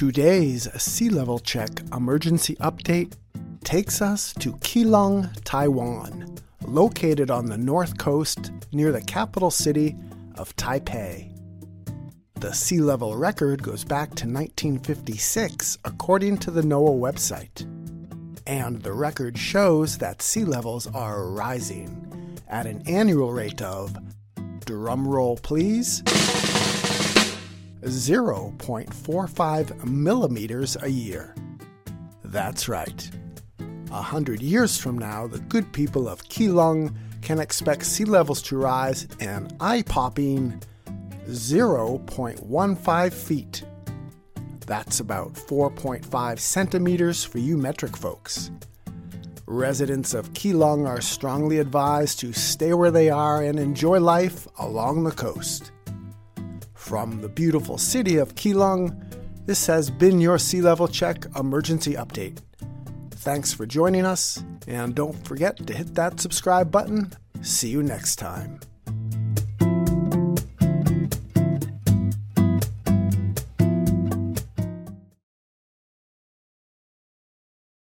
Today's sea level check emergency update takes us to Keelung, Taiwan, located on the north coast near the capital city of Taipei. The sea level record goes back to 1956, according to the NOAA website. And the record shows that sea levels are rising at an annual rate of, drumroll please, 0.45 millimeters a year. That's right. A hundred years from now, the good people of Keelung can expect sea levels to rise an eye popping 0.15 feet. That's about 4.5 centimeters for you metric folks. Residents of Keelung are strongly advised to stay where they are and enjoy life along the coast. From the beautiful city of Keelung, this has been your Sea Level Check emergency update. Thanks for joining us, and don't forget to hit that subscribe button. See you next time.